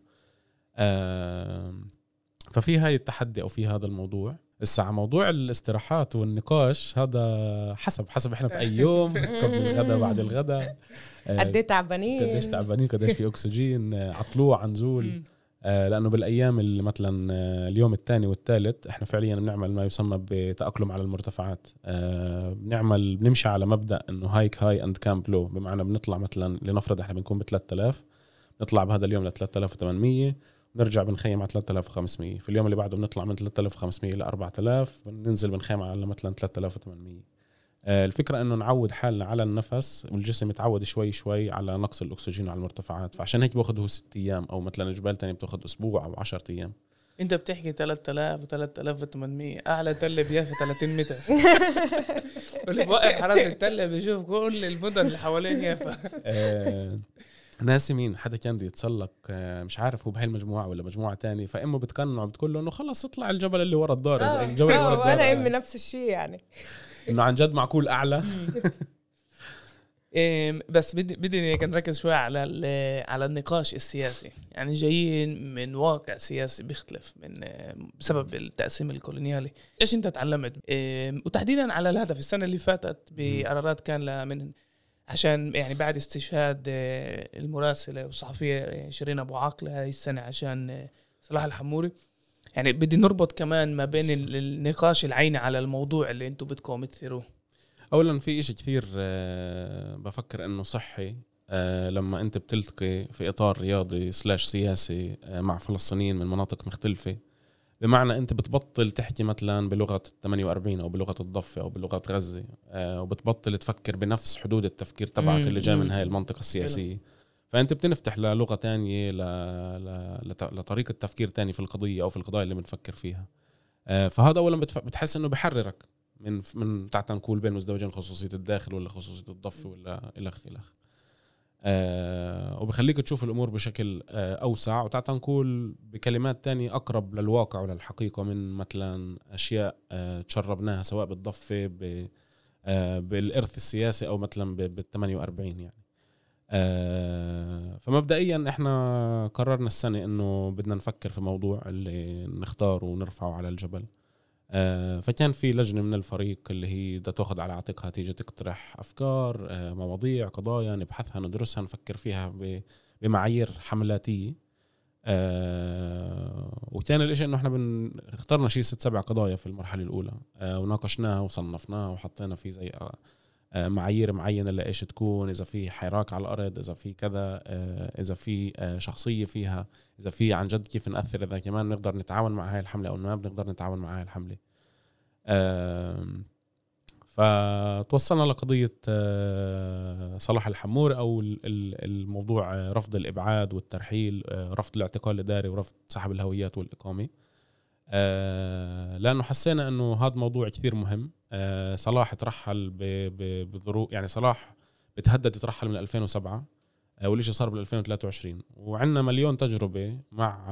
ففي هاي التحدي أو في هذا الموضوع. بس على موضوع الاستراحات والنقاش هذا حسب حسب إحنا في أي يوم قبل الغداء بعد الغداء. آه، قد إيه تعبانين؟ قديش تعبانين قديش في أكسجين آه، عطلوع نزول آه، لأنه بالأيام اللي مثلا اليوم الثاني والثالث إحنا فعليا بنعمل ما يسمى بتأقلم على المرتفعات. بنعمل بنمشي على مبدأ إنه hike high and camp low بمعنى بنطلع مثلا لنفرض إحنا بنكون ب 3000 نطلع بهذا اليوم ل 3800 نرجع بنخيم على 3500 في اليوم اللي بعده بنطلع من 3500 ل 4000 بننزل بنخيم على مثلا 3800 آه، الفكرة إنه نعود حالنا على النفس والجسم يتعود شوي شوي على نقص الأكسجين على المرتفعات. فعشان هيك باخذ هو ست أيام أو مثلا جبال تانية بتأخذ أسبوع أو 10 أيام. أنت بتحكي 3000 و 3800 أعلى تلة بيافا 30 متر. واللي بوقف حراس التلة بيشوف كل المدن اللي حوالين يافا ناسي مين حدا كان بده يتسلق آه، مش عارف هو بهاي المجموعة ولا مجموعة تانية فامه بتقنعه بتقول له إنه خلص اطلع الجبل اللي ورا الدار آه. الجبل اللي ورا الدار. وأنا أمي نفس الشيء يعني. إنه عن جد معقول أعلى. بس بدي بدي هيك نركز شوي على على النقاش السياسي. يعني جايين من واقع سياسي بيختلف من بسبب التقسيم الكولونيالي. إيش أنت تعلمت؟ وتحديدا على الهدف. السنة اللي فاتت بقرارات كان من عشان يعني بعد استشهاد آه، المراسلة والصحفية آه، شيرين أبو عاقله هاي السنة عشان آه، صلاح الحموري. يعني بدي نربط كمان ما بين النقاش العيني على الموضوع اللي أنتم بدكم تثيروه. اولا في إشي كثير بفكر إنه صحي لما أنت بتلتقي في إطار رياضي سلاش سياسي مع فلسطينيين من مناطق مختلفة. بمعنى انت بتبطل تحكي مثلا بلغة 48 أو بلغة الضفة أو بلغة غزة آه وبتبطل تفكر بنفس حدود التفكير تبعك اللي جاي من هاي المنطقة السياسية. فأنت بتنفتح للغة تانية ل... ل... لطريقة تفكير تاني في القضية أو في القضايا اللي بنفكر فيها. آه فهذا اولا بتف... بتحس إنه بحررك من من تحت نقول بين مزدوجين خصوصية الداخل ولا خصوصية الضفة ولا الخ الخ وبخليك تشوف الأمور بشكل آه أوسع. وتعال نقول بكلمات تانية أقرب للواقع وللحقيقه من مثلا أشياء آه تشربناها سواء بالضفة آه بالإرث السياسي أو مثلا بال 48 يعني. آه فمبدئيا إحنا قررنا السنة إنه بدنا نفكر في موضوع اللي نختاره ونرفعه على الجبل. آه، فكان في لجنة من الفريق اللي هي بدها تاخذ على عاتقها تيجي تقترح أفكار آه، مواضيع قضايا نبحثها ندرسها نفكر فيها بمعايير حملاتية. آه وثاني الإشي إنه إحنا بن... اخترنا شيء ست سبع قضايا في المرحلة الأولى. آه وناقشناها وصنفناها وحطينا في زي آه معايير معينة لإيش تكون إذا في حراك على الأرض إذا في كذا آه إذا في آه شخصية فيها إذا في عن جد كيف نأثر إذا كمان نقدر نتعاون مع هاي الحملة أو ما بنقدر نتعاون مع هاي الحملة. فتوصلنا لقضية آه، صلاح الحمور أو الموضوع آه، رفض الإبعاد والترحيل آه، رفض الاعتقال الإداري ورفض سحب الهويات والإقامة. لأنه حسينا أنه هذا موضوع كثير مهم. صلاح ترحل بظروف يعني صلاح بتهدد يترحل من 2007 والشيء صار بال 2023 وعندنا مليون تجربة مع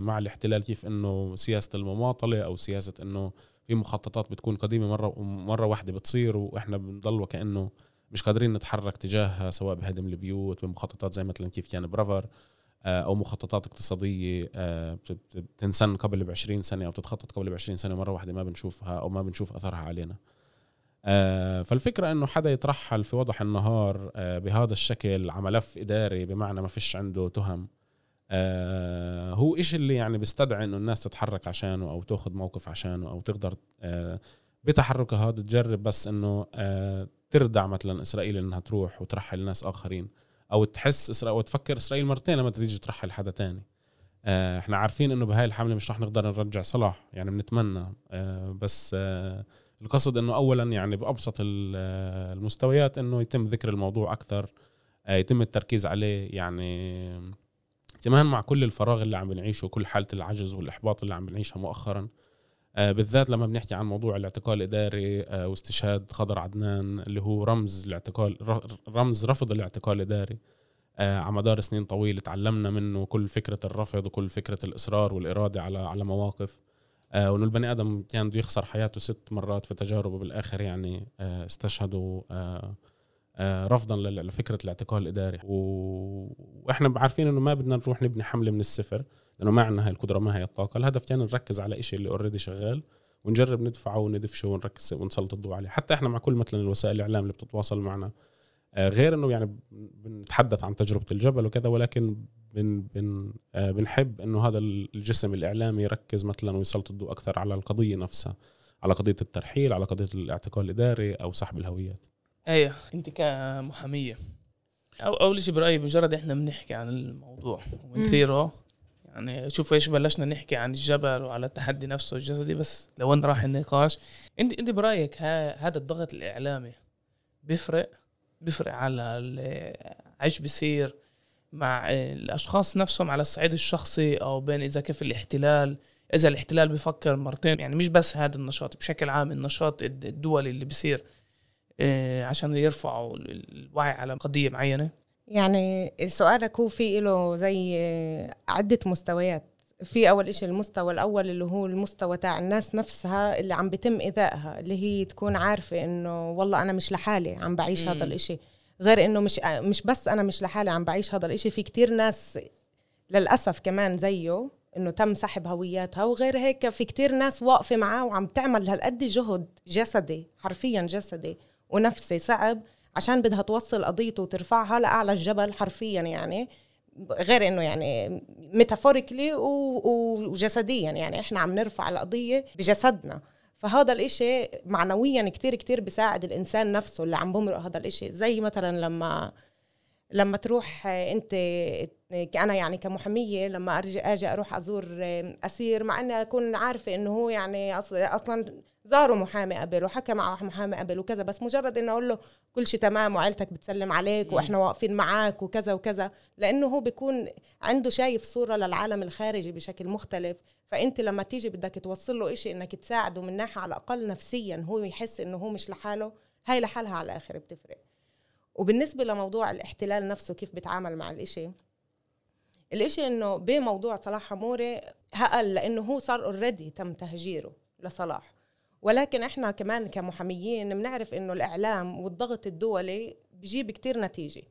مع الاحتلال كيف إنه سياسة المماطلة أو سياسة إنه في مخططات بتكون قديمة مرة مرة واحدة بتصير وإحنا بنضل وكانه مش قادرين نتحرك تجاهها سواء بهدم البيوت بمخططات زي مثلا كيف كان برافر آه، أو مخططات اقتصادية آه، بتنسن قبل ب 20 سنة أو بتتخطط قبل ب 20 سنة مرة واحدة ما بنشوفها أو ما بنشوف أثرها علينا. آه، فالفكرة إنه حدا يترحل في وضح النهار بهذا الشكل على ملف اداري بمعنى ما فيش عنده تهم. آه هو إيش اللي يعني بيستدعي إنه الناس تتحرك عشانه أو تاخذ موقف عشانه أو تقدر آه بتحركها هذا تجرب بس إنه آه تردع مثلا إسرائيل إنها تروح وترحل ناس آخرين. أو تحس اسرائيل وتفكر إسرائيل مرتين لما تيجي ترحل حدا تاني. آه إحنا عارفين إنه بهاي الحملة مش رح نقدر نرجع صلاح يعني بنتمنى. آه بس آه القصد إنه اولا يعني بأبسط المستويات إنه يتم ذكر الموضوع أكثر يتم التركيز عليه. يعني كمان مع كل الفراغ اللي عم بنعيشه وكل حالة العجز والإحباط اللي عم بنعيشها مؤخرا. بالذات لما بنحكي عن موضوع الاعتقال الإداري آه واستشهاد خضر عدنان اللي هو رمز الاعتقال رمز رفض الاعتقال الإداري آه على مدار سنين طويلة تعلمنا منه كل فكرة الرفض وكل فكرة الإصرار والإرادة على على مواقف. آه وإنه البني آدم كان بده يخسر حياته ست مرات في تجاربه بالاخر يعني آه استشهدوا آه آه، رفضا لفكرة الاعتقال الإداري. وإحنا عارفين إنه ما بدنا نروح نبني حملة من الصفر. لأنه ما عندنا هاي القدرة ما هي الطاقة. الهدف كان نركز على إشي اللي اوريدي شغال ونجرب ندفعه وندفشه ونركز ونسلط الضوء عليه. حتى إحنا مع كل مثلا الوسائل الإعلام اللي بتتواصل معنا آه، غير إنه يعني بنتحدث عن تجربة الجبل وكذا ولكن بن بن آه، بنحب إنه هذا الجسم الإعلامي يركز مثلا ويسلط الضوء أكثر على القضية نفسها على قضية الترحيل على قضية الاعتقال الإداري أو سحب الهويات. أيوه. أنت كمحامية أو أول شيء برأيي مجرد إحنا بنحكي عن الموضوع ونثيره يعني شوف إيش بلشنا نحكي عن الجبل وعلى التحدي نفسه الجسدي بس لو انت راح النقاش؟ انت انت برأيك هذا الضغط الإعلامي بيفرق؟ بيفرق على إيش بيصير مع الأشخاص نفسهم على الصعيد الشخصي أو بين إذا كيف الاحتلال؟ إذا الاحتلال بفكر مرتين يعني مش بس هذا النشاط بشكل عام النشاط الدولي اللي بيصير آه، عشان يرفعوا الوعي على قضية معينة. يعني سؤالك هو في له زي عدة مستويات. في أول إشي المستوى الأول اللي هو المستوى تاع الناس نفسها اللي عم بتم إيذائها اللي هي تكون عارفة إنه والله أنا مش لحالي عم بعيش هذا الإشي. غير إنه مش مش بس أنا مش لحالي عم بعيش هذا الإشي في كتير ناس للأسف كمان زيه إنه تم سحب هوياتها. وغير هيك في كتير ناس واقفة معاه وعم تعمل هالقد جهد جسدي حرفيا جسدي ونفسي صعب. عشان بدها توصل قضيته وترفعها لأعلى الجبل حرفيا يعني غير إنه يعني ميتافوريكلي وجسديا يعني إحنا عم نرفع القضية بجسدنا. فهذا الإشي معنويا كتير كتير بيساعد الإنسان نفسه اللي عم بمرق هذا الإشي. زي مثلا لما لما تروح انت أنا يعني كمحامية لما أرجع آجي أروح أزور أسير مع إني أكون عارفة إنه هو يعني أصلا زاروا محامي قبل وحكى مع محامي قبل وكذا بس مجرد إنه أقول له كل شيء تمام وعيلتك بتسلم عليك وإحنا واقفين معك وكذا وكذا لإنه هو بيكون عنده شايف صورة للعالم الخارجي بشكل مختلف. فأنت لما تيجي بدك توصل له إشي إنك تساعده من ناحية على الأقل نفسيا هو يحس إنه هو مش لحاله هاي لحالها على الآخر بتفرق. وبالنسبة لموضوع الاحتلال نفسه كيف بيتعامل مع الإشي الإشي إنه بموضوع صلاح حموري هقل لإنه هو صار اوريدي تم تهجيره لصلاح. ولكن إحنا كمان كمحاميين بنعرف إنه الإعلام والضغط الدولي بجيب كتير نتيجة.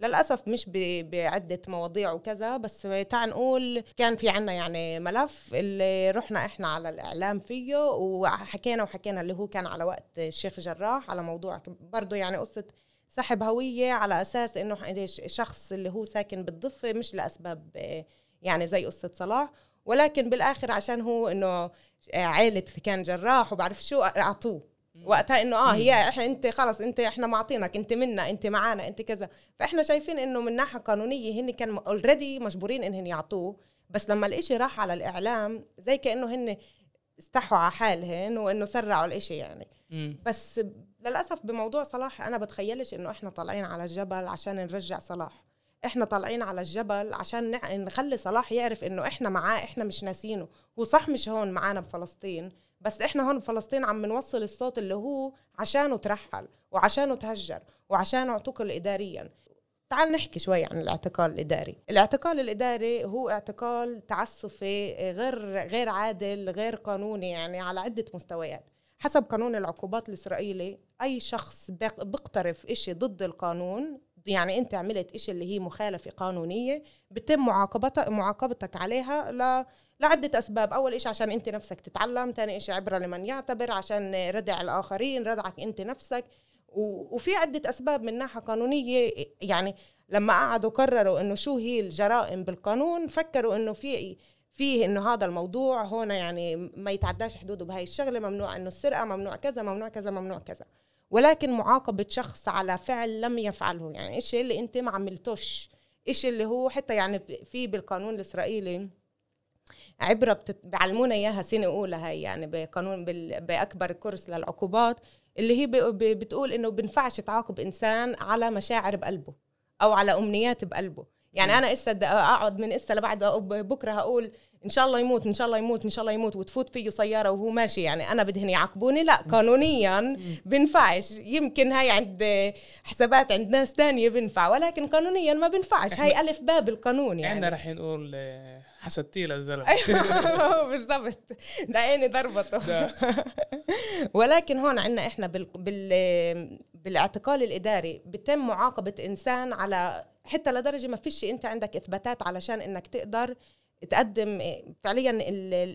للأسف مش بعدة مواضيع وكذا بس تعال نقول كان في عنا يعني ملف اللي رحنا إحنا على الإعلام فيه وحكينا وحكينا اللي هو كان على وقت الشيخ جراح على موضوع برضه يعني قصة سحب هوية على أساس إنه شخص اللي هو ساكن بالضفة مش لأسباب يعني زي قصة صلاح. ولكن بالآخر عشان هو إنه عائله كان جراح وبعرف شو أعطوه. وقتها إنه آه هي أنت خلص أنت إحنا معطينك أنت منا أنت معانا أنت كذا. فإحنا شايفين إنه من ناحية قانونية هن كان اوريدي مجبورين انهم يعطوه. بس لما الإشي راح على الإعلام زي كأنه هن استحوا على حالهن وإنه سرعوا الإشي يعني. بس للأسف بموضوع صلاح أنا بتخيلش إنه إحنا طالعين على الجبل عشان نرجع صلاح. إحنا طالعين على الجبل عشان نخلي صلاح يعرف إنه إحنا معاه إحنا مش ناسينه. هو صح مش هون معانا بفلسطين بس إحنا هون بفلسطين عم بنوصل الصوت اللي هو عشانه ترحل وعشانه تهجر وعشانه اعتقل اداريا تعال نحكي شوي عن الاعتقال الإداري. الاعتقال الإداري هو اعتقال تعسفي غير غير عادل غير قانوني يعني على عدة مستويات. حسب قانون العقوبات الإسرائيلي أي شخص بيقترف إشي ضد القانون يعني أنت عملت إشي اللي هي مخالفة قانونية بتم معاقبتك معاقبتك عليها ل لعدة أسباب. أول إشي عشان أنت نفسك تتعلم تاني إشي عبرة لمن يعتبر عشان ردع الآخرين ردعك أنت نفسك. وفي عدة أسباب من ناحية قانونية يعني لما قعدوا قرروا إنه شو هي الجرائم بالقانون فكروا إنه في فيه إنه هذا الموضوع هون يعني ما يتعداش حدوده بهاي الشغلة ممنوع إنه السرقة ممنوع كذا ممنوع كذا ممنوع كذا ولكن معاقبة شخص على فعل لم يفعله يعني إيش اللي أنت ما عملتوش إيش اللي هو حتى يعني في بالقانون الإسرائيلي عبرة بتت... بعلمونا إياها سنة أولى هاي يعني بقانون. بأكبر كورس للعقوبات اللي هي. بتقول إنه بنفعش تعاقب إنسان على مشاعر بقلبه أو على أمنيات بقلبه يعني أنا إسا أقعد من إسا لبعد بكرة هقول إن شاء الله يموت إن شاء الله يموت إن شاء الله يموت وتفوت فيه سيارة وهو ماشي. يعني أنا بدهن يعاقبوني؟ لا قانونيا بنفعش يمكن هاي عند حسابات عند ناس تانية بنفع ولكن قانونيا ما بنفعش هاي ألف باب القانون يعني. إحنا رح نقول آه، حسدتي للزلمة. أيوه بالضبط. ده عيني ضربته ولكن هون عندنا إحنا بال... بال... بالإعتقال الإداري بتم معاقبة إنسان على حتى لدرجه ما فيش انت عندك اثباتات علشان انك تقدر تقدم فعليا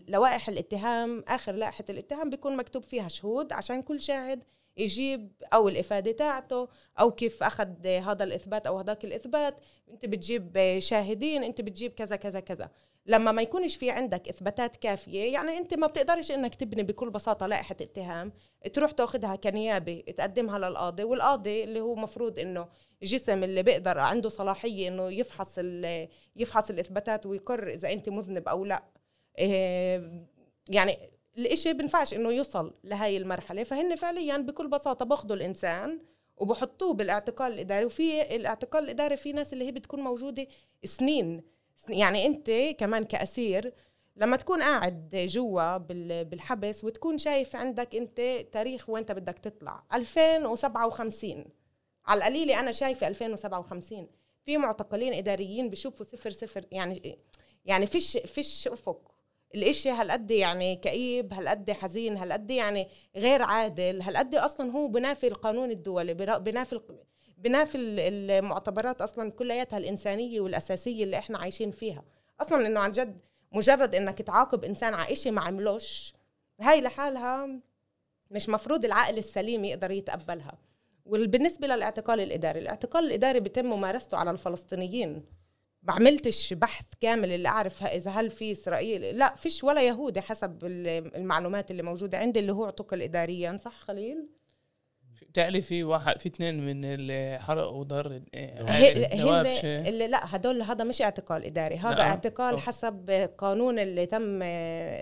لوائح الاتهام آخر لائحة الاتهام بيكون مكتوب فيها شهود عشان كل شاهد يجيب أو الإفادة تاعته أو كيف أخذ هذا الإثبات أو هذاك الإثبات. أنت بتجيب شاهدين أنت بتجيب كذا كذا كذا. لما ما يكونش في عندك إثباتات كافية يعني أنت ما بتقدرش إنك تبني بكل بساطة لائحة اتهام تروح تاخذها كنيابة تقدمها للقاضي والقاضي اللي هو مفروض إنه جسم اللي بيقدر عنده صلاحية إنه يفحص يفحص الإثباتات ويقر إذا أنت مذنب أو لا. إيه، يعني الإشي بنفعش إنه يوصل لهي المرحلة. فهن فعليا بكل بساطة باخذوا الإنسان وبحطوه بالاعتقال الإداري. وفي الاعتقال الإداري في ناس اللي هي بتكون موجودة سنين. يعني أنت كمان كأسير لما تكون قاعد جوا بالحبس وتكون شايف عندك أنت تاريخ وين بدك تطلع. 2057 على القليله أنا شايفة 2057 في معتقلين إداريين بشوفوا صفر صفر يعني يعني فيش فيش أفق. الإشي هالقد يعني كئيب هالقد حزين هالقد يعني غير عادل هالقد أصلا هو بنافي القانون الدولي بنافي بنافي المعتبرات أصلا كلياتها الإنسانية والأساسية اللي إحنا عايشين فيها. أصلا إنه عن جد مجرد إنك تعاقب إنسان على شيء ما عملوش هاي لحالها مش مفروض العقل السليم يقدر يتقبلها. وبالنسبه للاعتقال الإداري الاعتقال الإداري بيتم ممارسته على الفلسطينيين. ما عملتش بحث كامل اللي أعرف إذا هل في إسرائيل لا فيش ولا يهودي حسب المعلومات اللي موجودة عندي اللي هو اعتقل اداريا صح خليل؟ بتعرف في واحد في اثنين من اللي حرقوا دار اللي لا هدول هذا مش اعتقال إداري هذا لا. اعتقال أوه. حسب قانون اللي تم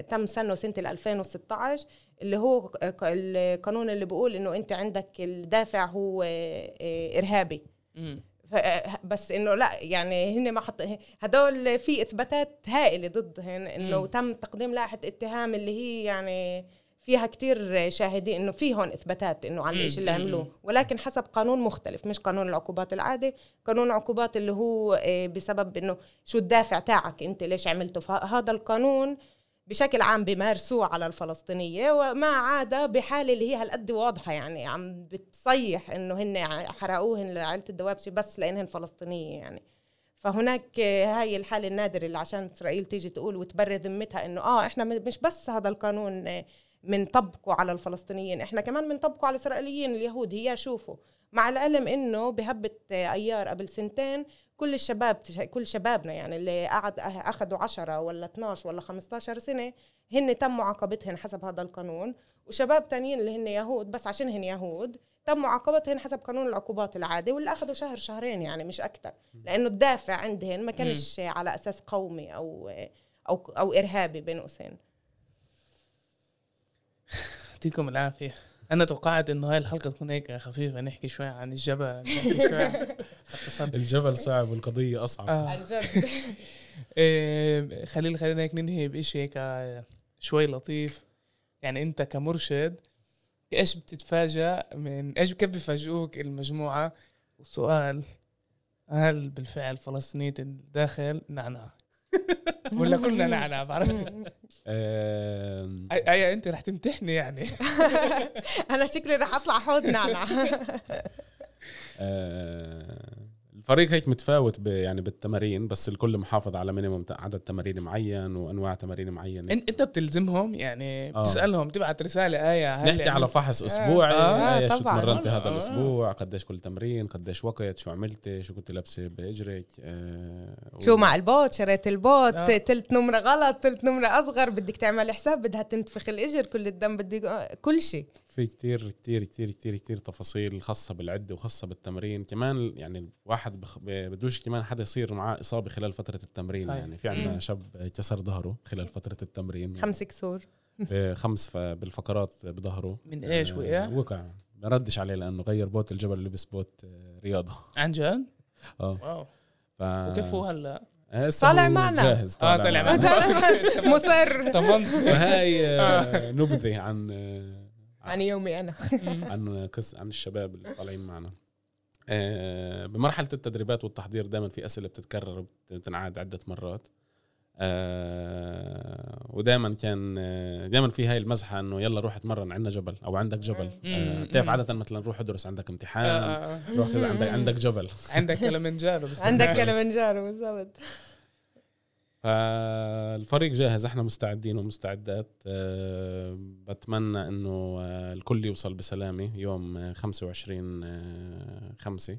تم سنة سنه 2016 اللي هو القانون اللي بيقول إنه أنت عندك الدافع هو آه، إرهابي. بس إنه لا يعني هن ما حط هدول في إثباتات هائلة ضدهن إنه تم تقديم لائحة اتهام اللي هي يعني فيها كتير شاهدين إنه في هون إثباتات إنه على الشيء اللي عملوه. ولكن حسب قانون مختلف مش قانون العقوبات العادي. قانون العقوبات اللي هو آه، بسبب إنه شو الدافع تاعك أنت ليش عملته. فهذا القانون بشكل عام بيمارسوه على الفلسطينية وما عدا بحالة اللي هي هالقد واضحة يعني عم بتصيح إنه هن حرقوهن لعائلة الدوابشة بس لإنهن فلسطينية يعني. فهناك هاي الحالة النادرة اللي عشان إسرائيل تيجي تقول وتبرر ذمتها إنه آه إحنا مش بس هذا القانون منطبقه على الفلسطينيين إحنا كمان منطبقه على الإسرائيليين اليهود هي شوفوا مع العلم إنه بهبة أيار قبل سنتين كل الشباب كل شبابنا يعني اللي قعد اخذوا 10 ولا 12 ولا 15 سنة هن تم معاقبتهن حسب هذا القانون. وشباب تانيين اللي هن يهود بس عشان هن يهود تم معاقبتهن حسب قانون العقوبات العادي واللي أخذوا شهر شهرين يعني مش أكثر لأنه الدافع عندهن ما كانش على أساس قومي أو أو أو إرهابي بين قوسين. يعطيكم العافية. أنا توقعت إنه هاي الحلقة تكون هيك خفيفة نحكي شوي عن الجبل نحكي شوي الجبل صعب والقضية أصعب. آه. عن جد. إيه خليل خلينا هيك ننهي بشيء هيك شوي لطيف. يعني أنت كمرشد إيش بتتفاجأ من إيش كيف بفاجئوك المجموعة؟ وسؤال هل بالفعل فلسطينية الداخل نعناع. ولا كلنا نعناع بعرف اي أنت رح تمتحني يعني. أنا شكلي رح أطلع حوض نعنع الفريق هيك متفاوت يعني بالتمارين بس الكل محافظ على مينيموم عدد تمارين معين وأنواع تمارين معينة إنت بتلزمهم يعني آه. بتسألهم تبعت رسالة آية هل نحكي يعني على فحص اسبوعي آه. آية شو تمرنتي هذا آه. الأسبوع قديش كل تمرين قديش وقت شو عملتي شو كنت لابسة بإجرك آه شو و... مع البوت شريت البوت آه. تلت نمرة غلط تلت نمرة أصغر بدك تعمل حساب بدها تنتفخ الإجر كل الدم بدي كل شيء في كتير كتير كتير كتير كتير تفاصيل خاصة بالعدة وخاصة بالتمرين. كمان يعني الواحد بخ... بدوش كمان حدا يصير معاه إصابة خلال فترة التمرين صحيح. يعني. في عندنا شاب كسر ظهره خلال فترة التمرين. خمس كسور. خمس بالفقرات بظهره. من إيش وقع؟ آه وقع. ما ردش عليه لأنه غير بوت الجبل لبس بوت آه، رياضة. عن جد؟ آه. واو. ف... وكيف هو هلا؟ طالع معنا. جاهز طالع, آه طالع معنا. مصر. فهاي آه، نبذة عن عن يومي أنا. عن قص عن الشباب اللي طالعين معنا. آه، بمرحلة التدريبات والتحضير دائما في أسئلة بتتكرر وبتنعاد عدة مرات. آه ودائما كان آه، دائما في هاي المزحة إنه يلا روح اتمرن عندنا جبل أو عندك جبل. آه بتعرف عادة مثلا روح ادرس عندك امتحان روح كذا عندك عندك جبل. عندك كلمنجارو عندك كلمنجارو بالضبط. فالفريق جاهز إحنا مستعدين ومستعدات. آه، بتمنى انه آه، الكل يوصل بسلامة يوم آه، 25 آه، خمسة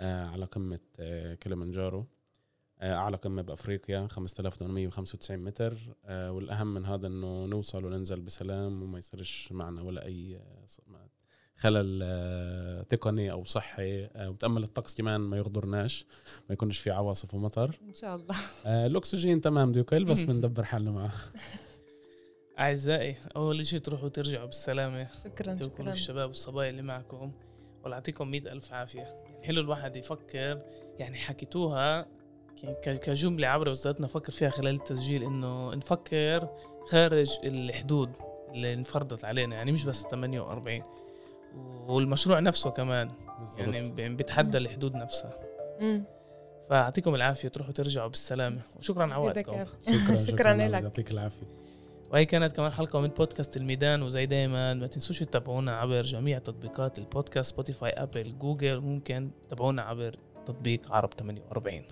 آه، على قمة آه، كليمنجارو. أعلى قمة بأفريقيا 5895 متر. والأهم من هذا إنه نوصل وننزل بسلام وما يصيرش معنا ولا ص- خلل آه، تقني أو صحي آه، وتأمل الطقس كمان ما يغدرناش ما يكونش في عواصف ومطر. إن شاء الله. آه، الأكسجين تمام ديوكل بس بندبر حالنا معه. أعزائي أول شيء تروحوا ترجعوا بالسلامة. شكرا شكرا. الشباب والصبايا اللي معكم. والله يعطيكم مئة ألف عافية. يعني حلو الواحد يفكر يعني حكيتوها ك- كجملة عبر بالذات نفكر فيها خلال التسجيل إنه نفكر خارج الحدود اللي انفرضت علينا. يعني مش بس 48 والمشروع نفسه كمان. يعني يعني بيتحدى الحدود نفسها. مم. فيعطيكم العافية تروحوا ترجعوا بالسلامة. وشكرا على وقتكم شكرا شكراً لك. يعطيك العافية. وهي كانت كمان حلقة من بودكاست الميدان وزي دايما ما تنسوش تتابعونا عبر جميع تطبيقات البودكاست سبوتيفاي أبل جوجل وممكن تتابعونا عبر تطبيق عرب 48